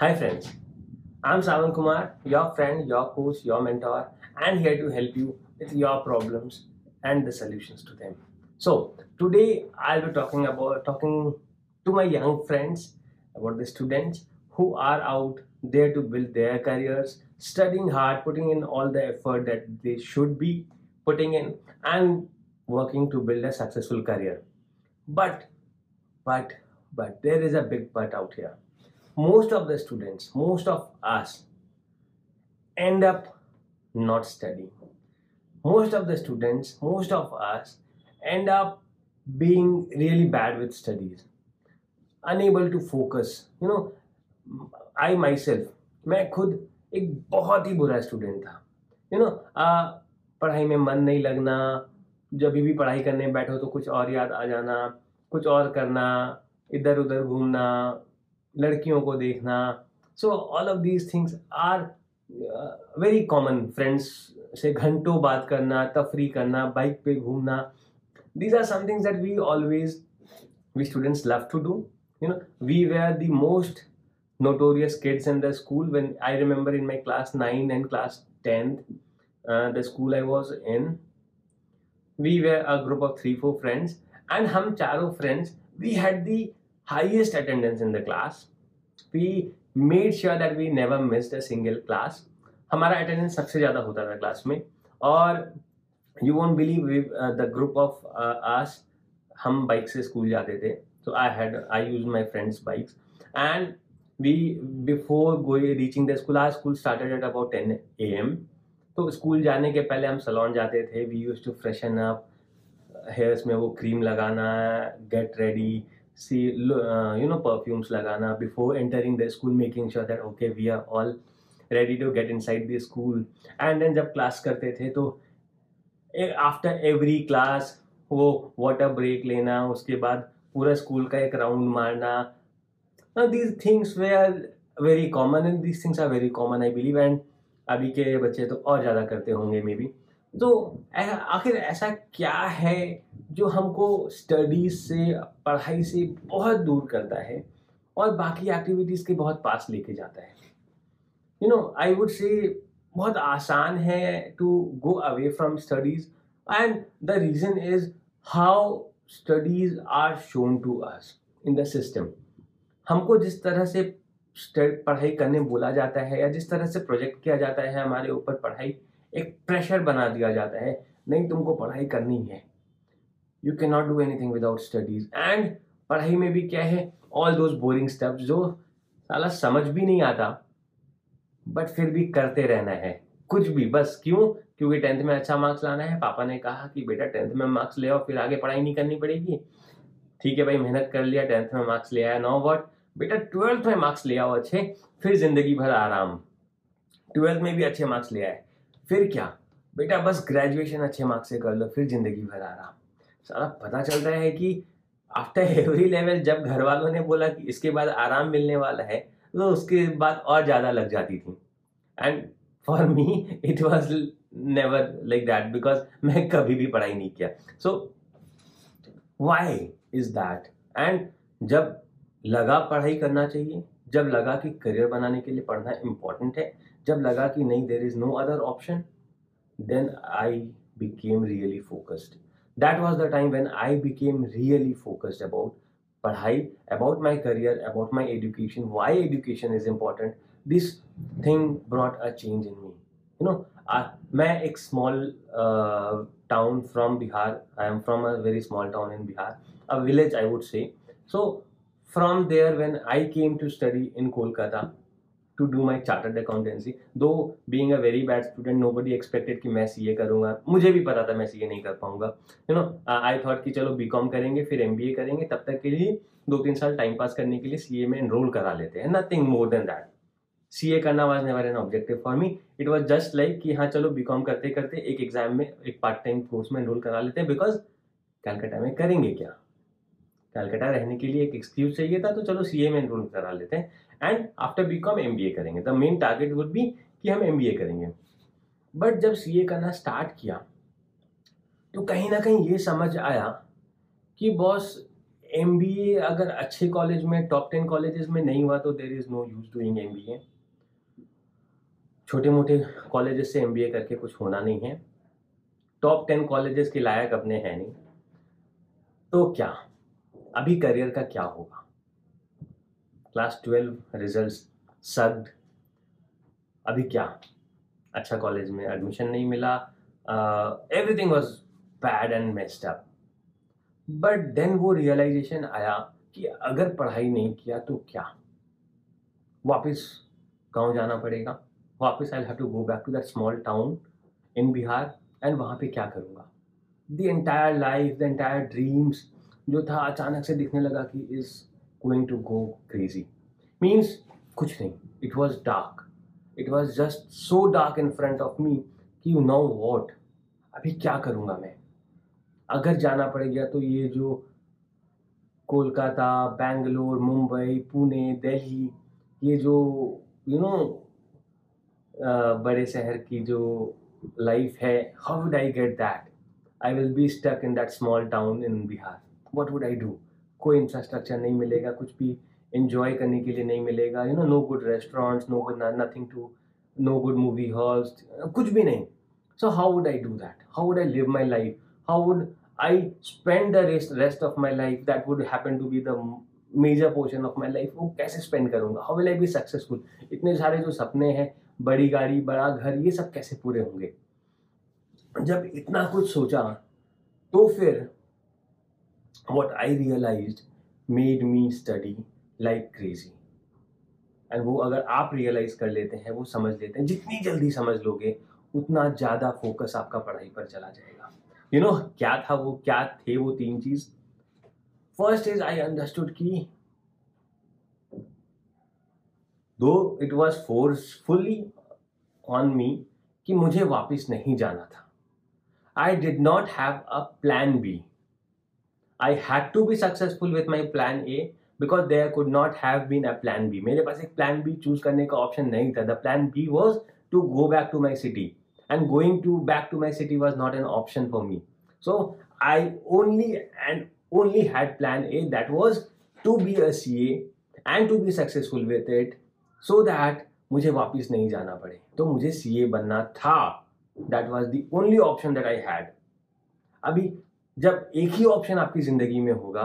Hi friends, I'm Savan Kumar, your friend, your coach, your mentor, and here to help you with your problems and the solutions to them. So today I'll be talking about talking to my young friends about the students who are out there to build their careers, studying hard, putting in all the effort that they should be putting in, and working to build a successful career. But, but, but there is a big but out here. Most of the students, most of us, end up not studying. Most of the students, most of us, end up being really bad with studies, unable to focus. You know, myself मैं खुद एक बहुत ही बुरा student था you you know know, पढ़ाई में मन नहीं लगना जब भी पढ़ाई करने बैठो तो कुछ और याद आ जाना कुछ और करना इधर उधर घूमना लड़कियों को देखना। So all of these things are very common friends से घंटों बात करना, तफरी करना बाइक पे घूमना। These are somethings that we always we students love to do you know we were are the most notorious kids in the school when I remember in my class nine and class tenth the school I was in we were a group of three four friends and हम चारों friends we had the highest attendance in the class we made sure that we never missed a single class हमारा attendance सबसे ज़्यादा होता था class में और you won't believe the group of us हम बाइक से स्कूल जाते थे so I had I used my friends' bikes and we before going reaching the school our school started at about 10 am तो school जाने के पहले हम salon जाते थे we use to freshen up hairs में वो क्रीम लगाना get ready see you know perfumes लगाना before entering the school making sure that okay we are all ready to get inside the school and then जब class करते थे तो after every class वो water break लेना, उसके बाद पूरा स्कूल का एक राउंड मारना। Now these things were very common and these things are very common, I believe. And अभी के बच्चे तो और ज़्यादा करते होंगे मे बी तो आखिर ऐसा क्या है जो हमको स्टडीज़ से, पढ़ाई से बहुत दूर करता है और बाकी एक्टिविटीज़ के बहुत पास लेके जाता है? You know I would say बहुत आसान है to go away from studies and the reason is how studies are shown to us in the system हमको जिस तरह से पढ़ाई करने बोला जाता है या जिस तरह से प्रोजेक्ट किया जाता है हमारे ऊपर पढ़ाई एक प्रेशर बना दिया जाता है, नहीं तुमको पढ़ाई करनी है। You can not do anything without studies and पढ़ाई में भी क्या है? ऑल दोज बोरिंग स्टेप्स जो साला समझ भी नहीं आता बट फिर भी करते रहना है। कुछ भी, बस क्यों? क्योंकि टेंथ में अच्छा मार्क्स लाना है। पापा ने कहा कि बेटा टेंथ में मार्क्स ले आओ, फिर आगे पढ़ाई नहीं करनी पड़ेगी। ठीक है भाई, मेहनत कर लिया टेंथ में मार्क्स ले आया नो वॉट बेटा ट्वेल्थ में मार्क्स ले आओ, अच्छे। फिर ज़िंदगी भर आराम। ट्वेल्थ में भी अच्छे मार्क्स ले आए। फिर क्या? बेटा, बस ग्रेजुएशन अच्छे मार्क्स से कर लो, फिर ज़िंदगी भर आराम। सारा पता चलता है कि आफ्टर एवरी लेवल जब घर वालों ने बोला कि इसके बाद आराम मिलने वाला है तो उसके बाद और ज़्यादा लग जाती थी। And for me it was never like that because मैं कभी भी पढ़ाई नहीं किया। So why is that and जब लगा पढ़ाई करना चाहिए, जब लगा कि करियर बनाने के लिए पढ़ना इंपॉर्टेंट है जब लगा कि नहीं there is no other option then I became really focused that was the time when I became really focused about पढ़ाई about my career about my education why education is important this thing brought a change in me you know मैं एक small town from Bihar I am from a very small town in Bihar a village I would say so from there, when i came to study in kolkata to do my chartered accountancy. Though being a very bad student, nobody expected कि मैं CA करूँगा। मुझे भी पता था मैं CA नहीं कर पाऊँगा। यू नो आई थॉट कि चलो बीकॉम करेंगे, फिर एमबीए करेंगे, तब तक के लिए दो तीन साल टाइम पास करने के लिए सीए में एनरोल करा लेते हैं। नथिंग मोर देन दैट सी करना was never an objective for me it was just like कि हाँ चलो बीकॉम करते करते एक एग्ज़ाम में, एक पार्ट टाइम कोर्स में एनरोल करा लेते हैं बिकॉज़ कैलकाटा में करेंगे क्या? कलकत्ता रहने के लिए एक एक्सक्यूज चाहिए था तो चलो सी ए में एनरोल करा लेते हैं। And after B Com M B A करेंगे। The main target would be कि हम एम बी ए करेंगे। बट जब सी ए करना स्टार्ट किया तो कहीं ना कहीं ये समझ आया कि बॉस एम बी ए अगर अच्छे कॉलेज में टॉप टेन कॉलेजेस में नहीं हुआ तो there is no use doing M B A छोटे मोटे कॉलेज से एम बी ए करके कुछ होना नहीं है। टॉप टेन कॉलेजेस के लायक अपने हैं नहीं। तो क्या? अभी करियर का क्या होगा? क्लास ट्वेल्व रिज़ल्ट सग्ड अभी क्या? अच्छा कॉलेज में एडमिशन नहीं मिला। Everything was bad and messed up but then वो रियलाइजेशन आया कि अगर पढ़ाई नहीं किया तो क्या? वापस गाँव जाना पड़ेगा। वापस I have to go back to that small town in Bihar and वहाँ पे क्या करूँगा? The entire life the entire dreams जो था अचानक से दिखने लगा कि is going to go crazy means कुछ नहीं. It was dark it was just so dark in front of me कि यू नो वॉट अभी क्या करूँगा मैं? अगर जाना पड़ेगा तो ये जो कोलकाता बेंगलोर मुंबई पुणे दिल्ली ये जो यू you नो know, बड़े शहर की जो लाइफ है how would I get that I will be stuck in that small town in Bihar what would I do कोई इंफ्रास्ट्रक्चर नहीं मिलेगा, कुछ भी इंजॉय करने के लिए नहीं मिलेगा you know no good restaurants no good nothing to no good movie halls कुछ भी नहीं। So how would I do that how would I live my life how would I spend the rest rest of my life that would happen to be the major portion of my life वो कैसे spend करूँगा? How will I be successful इतने सारे जो सपने हैं, बड़ी गाड़ी, बड़ा घर, ये सब कैसे पूरे होंगे? जब इतना कुछ सोचा तो फिर what I realise made me study like crazy and वो अगर आप रियलाइज़ कर लेते हैं वो समझ लेते हैं जितनी जल्दी समझ लोगे उतना ज़्यादा फोकस आपका पढ़ाई पर चला जाएगा। यू you नो know, क्या था वो क्या थे वो तीन चीज़? फ़र्स्ट इज़ आई अंडरस्टूड की though it was forcefully on me कि मुझे वापस नहीं जाना था। I did not have a plan B I had to be successful with my plan A because there could not have been a plan B मेरे पास एक plan B choose करने का ऑप्शन नहीं था. The plan B was to go back to my city and going to back to my city was not an option for me so I only and only had plan A that was to be a CA and to be successful with it so that मुझे वापस नहीं जाना पड़े. तो मुझे सी A बनना था. That was the only option that I had अभी जब एक ही ऑप्शन आपकी ज़िंदगी में होगा,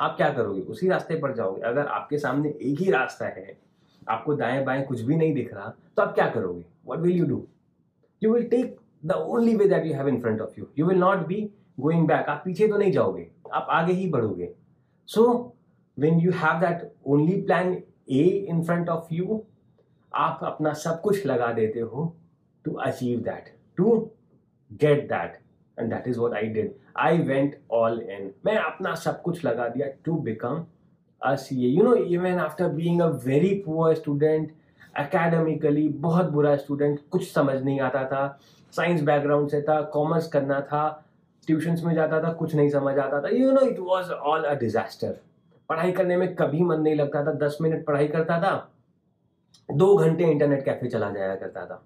आप क्या करोगे? उसी रास्ते पर जाओगे। अगर आपके सामने एक ही रास्ता है, आपको दाएँ बाएँ कुछ भी नहीं दिख रहा तो आप क्या करोगे? What will you do you will take the only way that you have in front of you you will not be going back आप पीछे तो नहीं जाओगे। आप आगे ही बढ़ोगे। So when you have that only plan A in front of you आप अपना सब कुछ लगा देते हो to achieve that to get that and that is what I did I went all in मैं अपना सब कुछ लगा दिया to become a C you know even after being a very poor student academically बहुत बुरा स्टूडेंट कुछ समझ नहीं आता था। साइंस बैकग्राउंड से था कॉमर्स करना था ट्यूशन्स में जाता था, कुछ नहीं समझ आता था। You know it was all a disaster पढ़ाई करने में कभी मन नहीं लगता था। दस मिनट पढ़ाई करता था, दो घंटे इंटरनेट कैफ़े चला जाया करता था।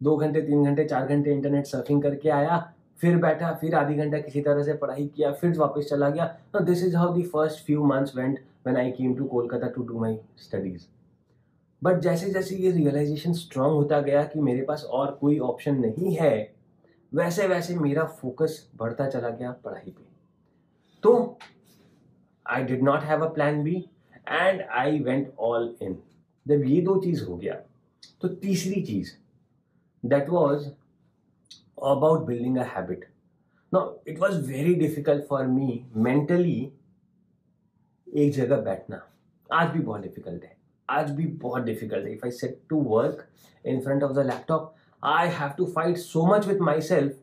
दो घंटे, तीन घंटे, चार घंटे इंटरनेट सर्फिंग करके आया फिर बैठा, फिर आधी घंटा किसी तरह से पढ़ाई किया, फिर वापस चला गया। This is how the first few months went when I came to Kolkata to do my studies but जैसे जैसे ये रियलाइजेशन स्ट्रांग होता गया कि मेरे पास और कोई ऑप्शन नहीं है, वैसे वैसे मेरा फोकस बढ़ता चला गया पढ़ाई पे। तो I did not have a plan B and I went all in जब ये दो चीज़ हो गया तो तीसरी चीज़ that was about building a habit no it was very difficult for me mentally एक जगह बैठना। आज भी बहुत डिफ़िकल्ट है। आज भी बहुत डिफ़िकल्ट है। If I set to work in front of the laptop I have to fight so much with myself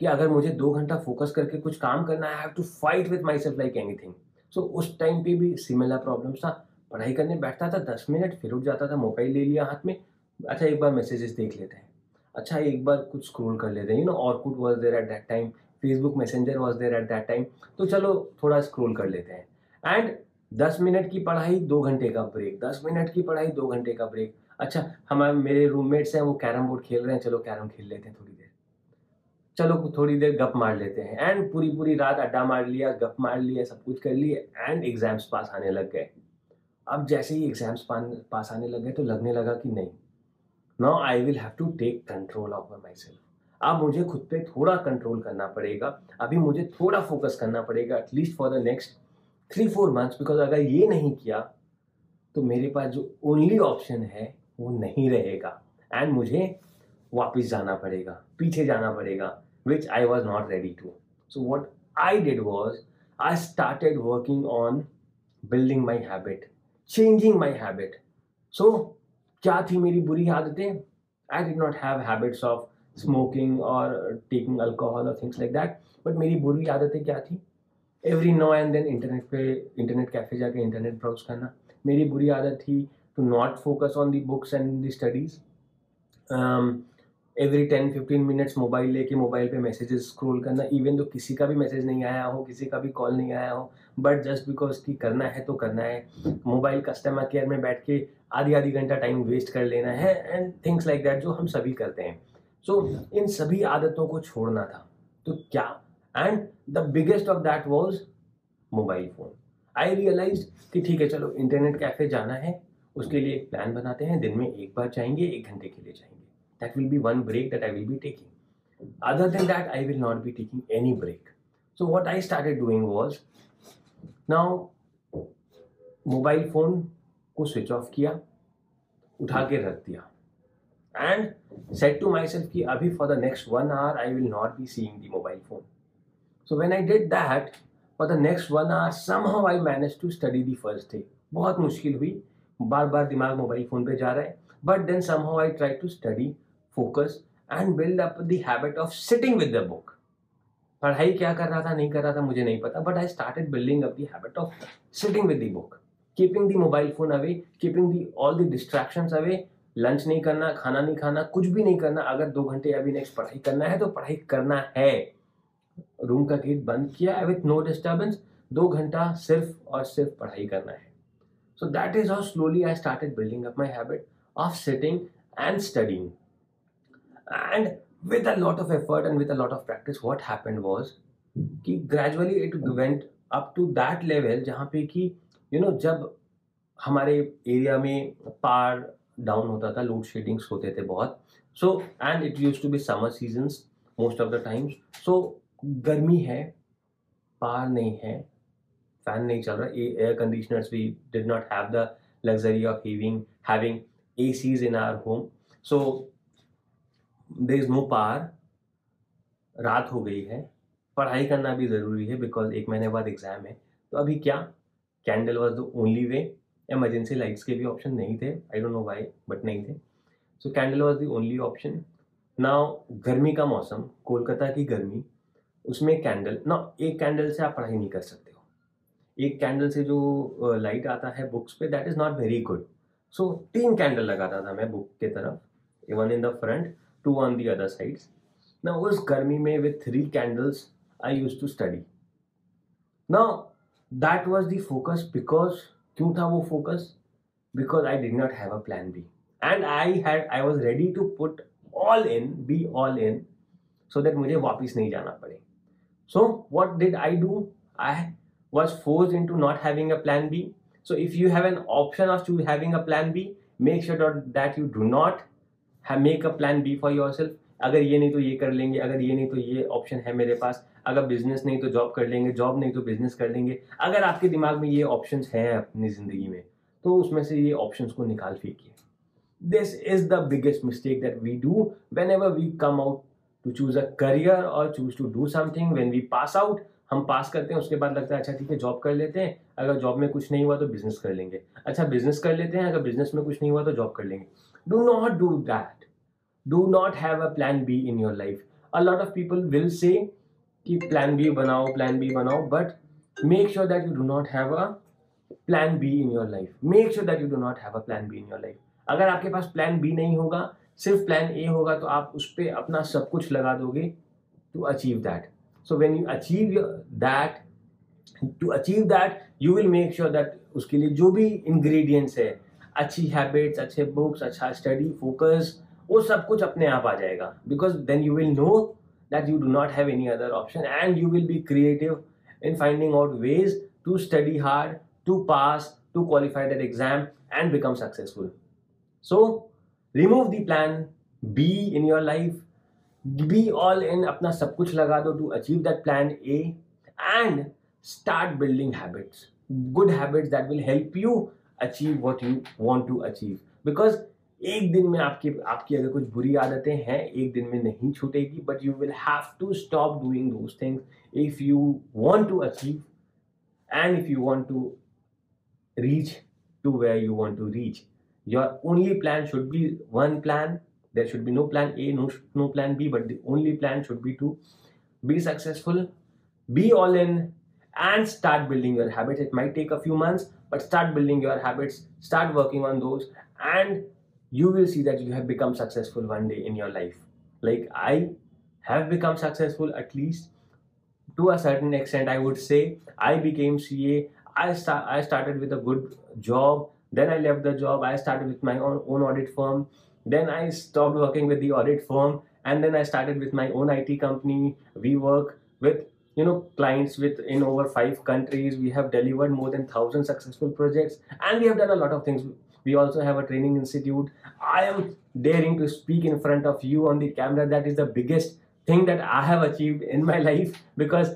कि अगर मुझे दो घंटा फोकस करके कुछ काम करना I have to fight with myself like anything सो उस टाइम पे भी सिमिलर प्रॉब्लम्स था। पढ़ाई करने बैठता था, दस मिनट, फिर उठ जाता था, मोबाइल ले लिया हाथ में। अच्छा एक बार मैसेजेस देख लेते हैं। अच्छा एक बार कुछ स्क्रोल कर लेते हैं। You know Orkut was there at that time Facebook messenger was there at that time तो चलो, थोड़ा स्क्रोल कर लेते हैं। एंड दस मिनट की पढ़ाई, दो घंटे का ब्रेक दस मिनट की पढ़ाई, दो घंटे का ब्रेक अच्छा हमारे मेरे रूममेट्स हैं, वो कैरम बोर्ड खेल रहे हैं। चलो, कैरम खेल लेते हैं थोड़ी देर। चलो, थोड़ी देर गप मार लेते हैं। एंड पूरी पूरी रात अड्डा मार लिया, गप मार लिया, सब कुछ कर लिया एंड एग्ज़ाम्स पास आने लग गए। अब जैसे ही एग्ज़ाम्स पास आने लग गए तो लगने लगा कि नहीं। Now I will have to take control over myself अब मुझे खुद पे थोड़ा कंट्रोल करना पड़ेगा। अभी मुझे थोड़ा फोकस करना पड़ेगा at least for the next three four months because अगर ये नहीं किया तो मेरे पास जो ओनली ऑप्शन है, वो नहीं रहेगा। एंड मुझे वापस जाना पड़ेगा, पीछे जाना पड़ेगा which I was not ready to so what I did was I started working on building my habit changing my habit so क्या थी मेरी बुरी आदतें? I did not have habits of smoking और टेकिंग अल्कोहल और things like that but मेरी बुरी आदतें क्या थी? Every now and then internet पे इंटरनेट कैफ़े जाके इंटरनेट ब्राउज करना। मेरी बुरी आदत थी to not focus on the books and the studies every ten fifteen minutes mobile लेके मोबाइल पे मैसेजेस स्क्रॉल करना इवन तो किसी का भी मैसेज नहीं आया हो किसी का भी कॉल नहीं आया हो बट जस्ट बिकॉज़ कि करना है तो करना है। मोबाइल कस्टमर केयर में बैठ के आधी आधी घंटा टाइम वेस्ट कर लेना है एंड थिंग्स लाइक दैट जो हम सभी करते हैं। सो so, इन सभी आदतों को छोड़ना था। तो क्या? And the biggest of that was mobile phone I realize कि ठीक है चलो इंटरनेट कैफ़े जाना है उसके लिए एक प्लान बनाते हैं दिन में एक बार जाएँगे एक घंटे के लिए जाएँगे। That will be one break that I will be taking. Other than that, I will not be taking any break. So what I started doing was now mobile phone को स्विच ऑफ़ किया उठा के रख दिया and set to myself कि अभी for the next one hour I will not be seeing the mobile phone so when I did that for the next one hour somehow I manage to study the first day बहुत मुश्किल हुई बार बार दिमाग mobile phone पे जा रहा है but then somehow I try to study focus and build up the habit of sitting with the book पढ़ाई क्या कर रहा था, नहीं कर रहा था, मुझे नहीं पता but I started building up the habit of sitting with the book keeping the mobile phone away keeping the all the distractions away lunch नहीं करना, खाना नहीं खाना, कुछ भी नहीं करना, अगर दो घंटे अभी नेक्स्ट पढ़ाई करना है तो पढ़ाई करना है। रूम का गेट बंद किया विथ नो डिस्टर्बेंस दो घंटा सिर्फ़ और सिर्फ़ पढ़ाई करना है। So that is how slowly I started building up my habit of sitting and studying and with a lot of effort and with a lot of practice, what happened was कि gradually it went up to that level जहाँ पे कि, you know, जब हमारे area में power down होता था load sheddings होते थे बहुत। So and it use to be summer seasons most of the times so गर्मी है पार नहीं है फ़ैन नहीं चल रहा air conditioners we did not have the luxury of having ACs in our home so there is no power रात हो गई है। पढ़ाई करना भी ज़रूरी है बिकॉज़ एक महीने बाद एग्ज़ाम है। तो अभी क्या? Candle was the only way emergency lights के भी ऑप्शन नहीं थे। I don't know why but नहीं थे। So candle was the only option ना गर्मी का मौसम। कोलकाता की गर्मी। उसमें कैंडल ना एक कैंडल से आप पढ़ाई नहीं कर सकते हो। एक कैंडल से जो लाइट आता है बुक्स पे that is not very good so तीन कैंडल लगाता था मैं बुक के तरफ़। Even in the front two on the other sides. Now was Garmi Mein with three candles I used to study. Now that was the focus because क्यों था वो focus? Because I did not have a plan B. And I had I was ready to put all in, be all in, so that मुझे वापस नहीं जाना पड़े. So what did I do? I was forced into not having a plan B. So if you have an option of having a plan B, make sure that you do not make a plan B for yourself अगर ये नहीं तो ये कर लेंगे, अगर ये नहीं तो ये ऑप्शन है मेरे पास। अगर बिज़नेस नहीं तो जॉब कर लेंगे जॉब नहीं तो बिज़नेस कर लेंगे। अगर आपके दिमाग में ये ऑप्शन हैं अपनी ज़िंदगी में तो उसमें से ये ऑप्शन को निकाल फेंकिए। This is the biggest mistake that we do whenever we come out to choose a career और choose to do something when we pass out हम पास करते हैं, उसके बाद लगता है अच्छा ठीक है जॉब कर लेते हैं। अगर जॉब में कुछ नहीं हुआ तो बिज़नेस कर लेंगे। अच्छा बिज़नेस कर लेते हैं, अगर बिज़नेस में कुछ नहीं हुआ तो जॉब कर लेंगे। Do not do that do not have a plan b in your life a lot of people will say कि plan b बनाओ plan b बनाओ but make sure that you do not have a plan b in your life make sure that you do not have a plan b in your life अगर आपके पास plan b नहीं होगा सिर्फ़ plan a होगा तो आप उस पर अपना सब कुछ लगा दोगे to achieve that so when you achieve that to achieve that you will make sure that उसके लिए जो भी ingredients है अच्छी हैबिट्स अच्छे बुक्स अच्छा स्टडी फोकस वो सब कुछ अपने आप आ जाएगा। Because then you will know that you do not have any other option and you will be creative in finding out ways to study hard to pass to qualify that exam and become successful so remove the plan B in your life be all in अपना सब कुछ लगा दो to achieve that plan A and start building habits good habits that will help you achieve what you want to achieve because एक दिन में आपकी आपकी अगर कुछ बुरी आदतें हैं एक दिन में नहीं छूटेगी but you will have to stop doing those things if you want to achieve and if you want to reach to where you want to reach your only plan should be one plan there should be no plan a no, no plan b but the only plan should be to be successful be all in and start building your habits it might take a few months but start building your habits start working on those and you will see that you have become successful one day in your life. Like I have become successful at least to a certain extent. I would say I became CA. I start. I started with a good job. Then I left the job. I started with my own, own audit firm. Then I stopped working with the audit firm, and then I started with my own IT company. We work with you know clients with in over five countries. We have delivered more than thousand successful projects, and we have done a lot of things. We also have a training institute. I am daring to speak in front of you on the camera. That is the biggest thing that i have achieved in my life because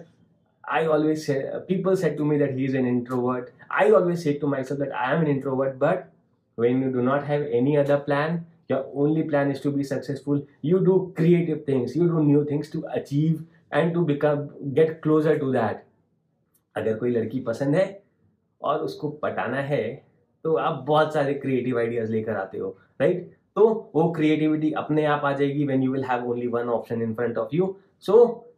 i always say people said to me that he is an introvert. I always say to myself that i am an introvert but when you do not have any other plan your only plan is to be successful. You do creative things. You do new things to achieve and to become get closer to that अगर कोई लड़की पसंद है और उसको पटाना है तो आप बहुत सारे क्रिएटिव आइडियाज़ लेकर आते हो राइट right? तो वो क्रिएटिविटी अपने आप आ जाएगी when you will have only one option in front of you so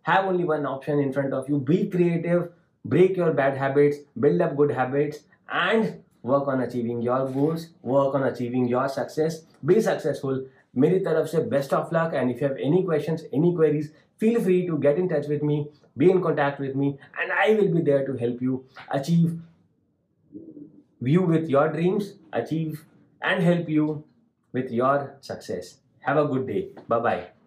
have only one option in front of you be creative break your bad habits build up good habits and work on achieving your goals work on achieving your success be successful मेरी तरफ़ से best of luck and if you have any questions any queries feel free to get in touch with me be in contact with me and i will be there to help you achieve view with your dreams, achieve and help you with your success. Have a good day. Bye bye.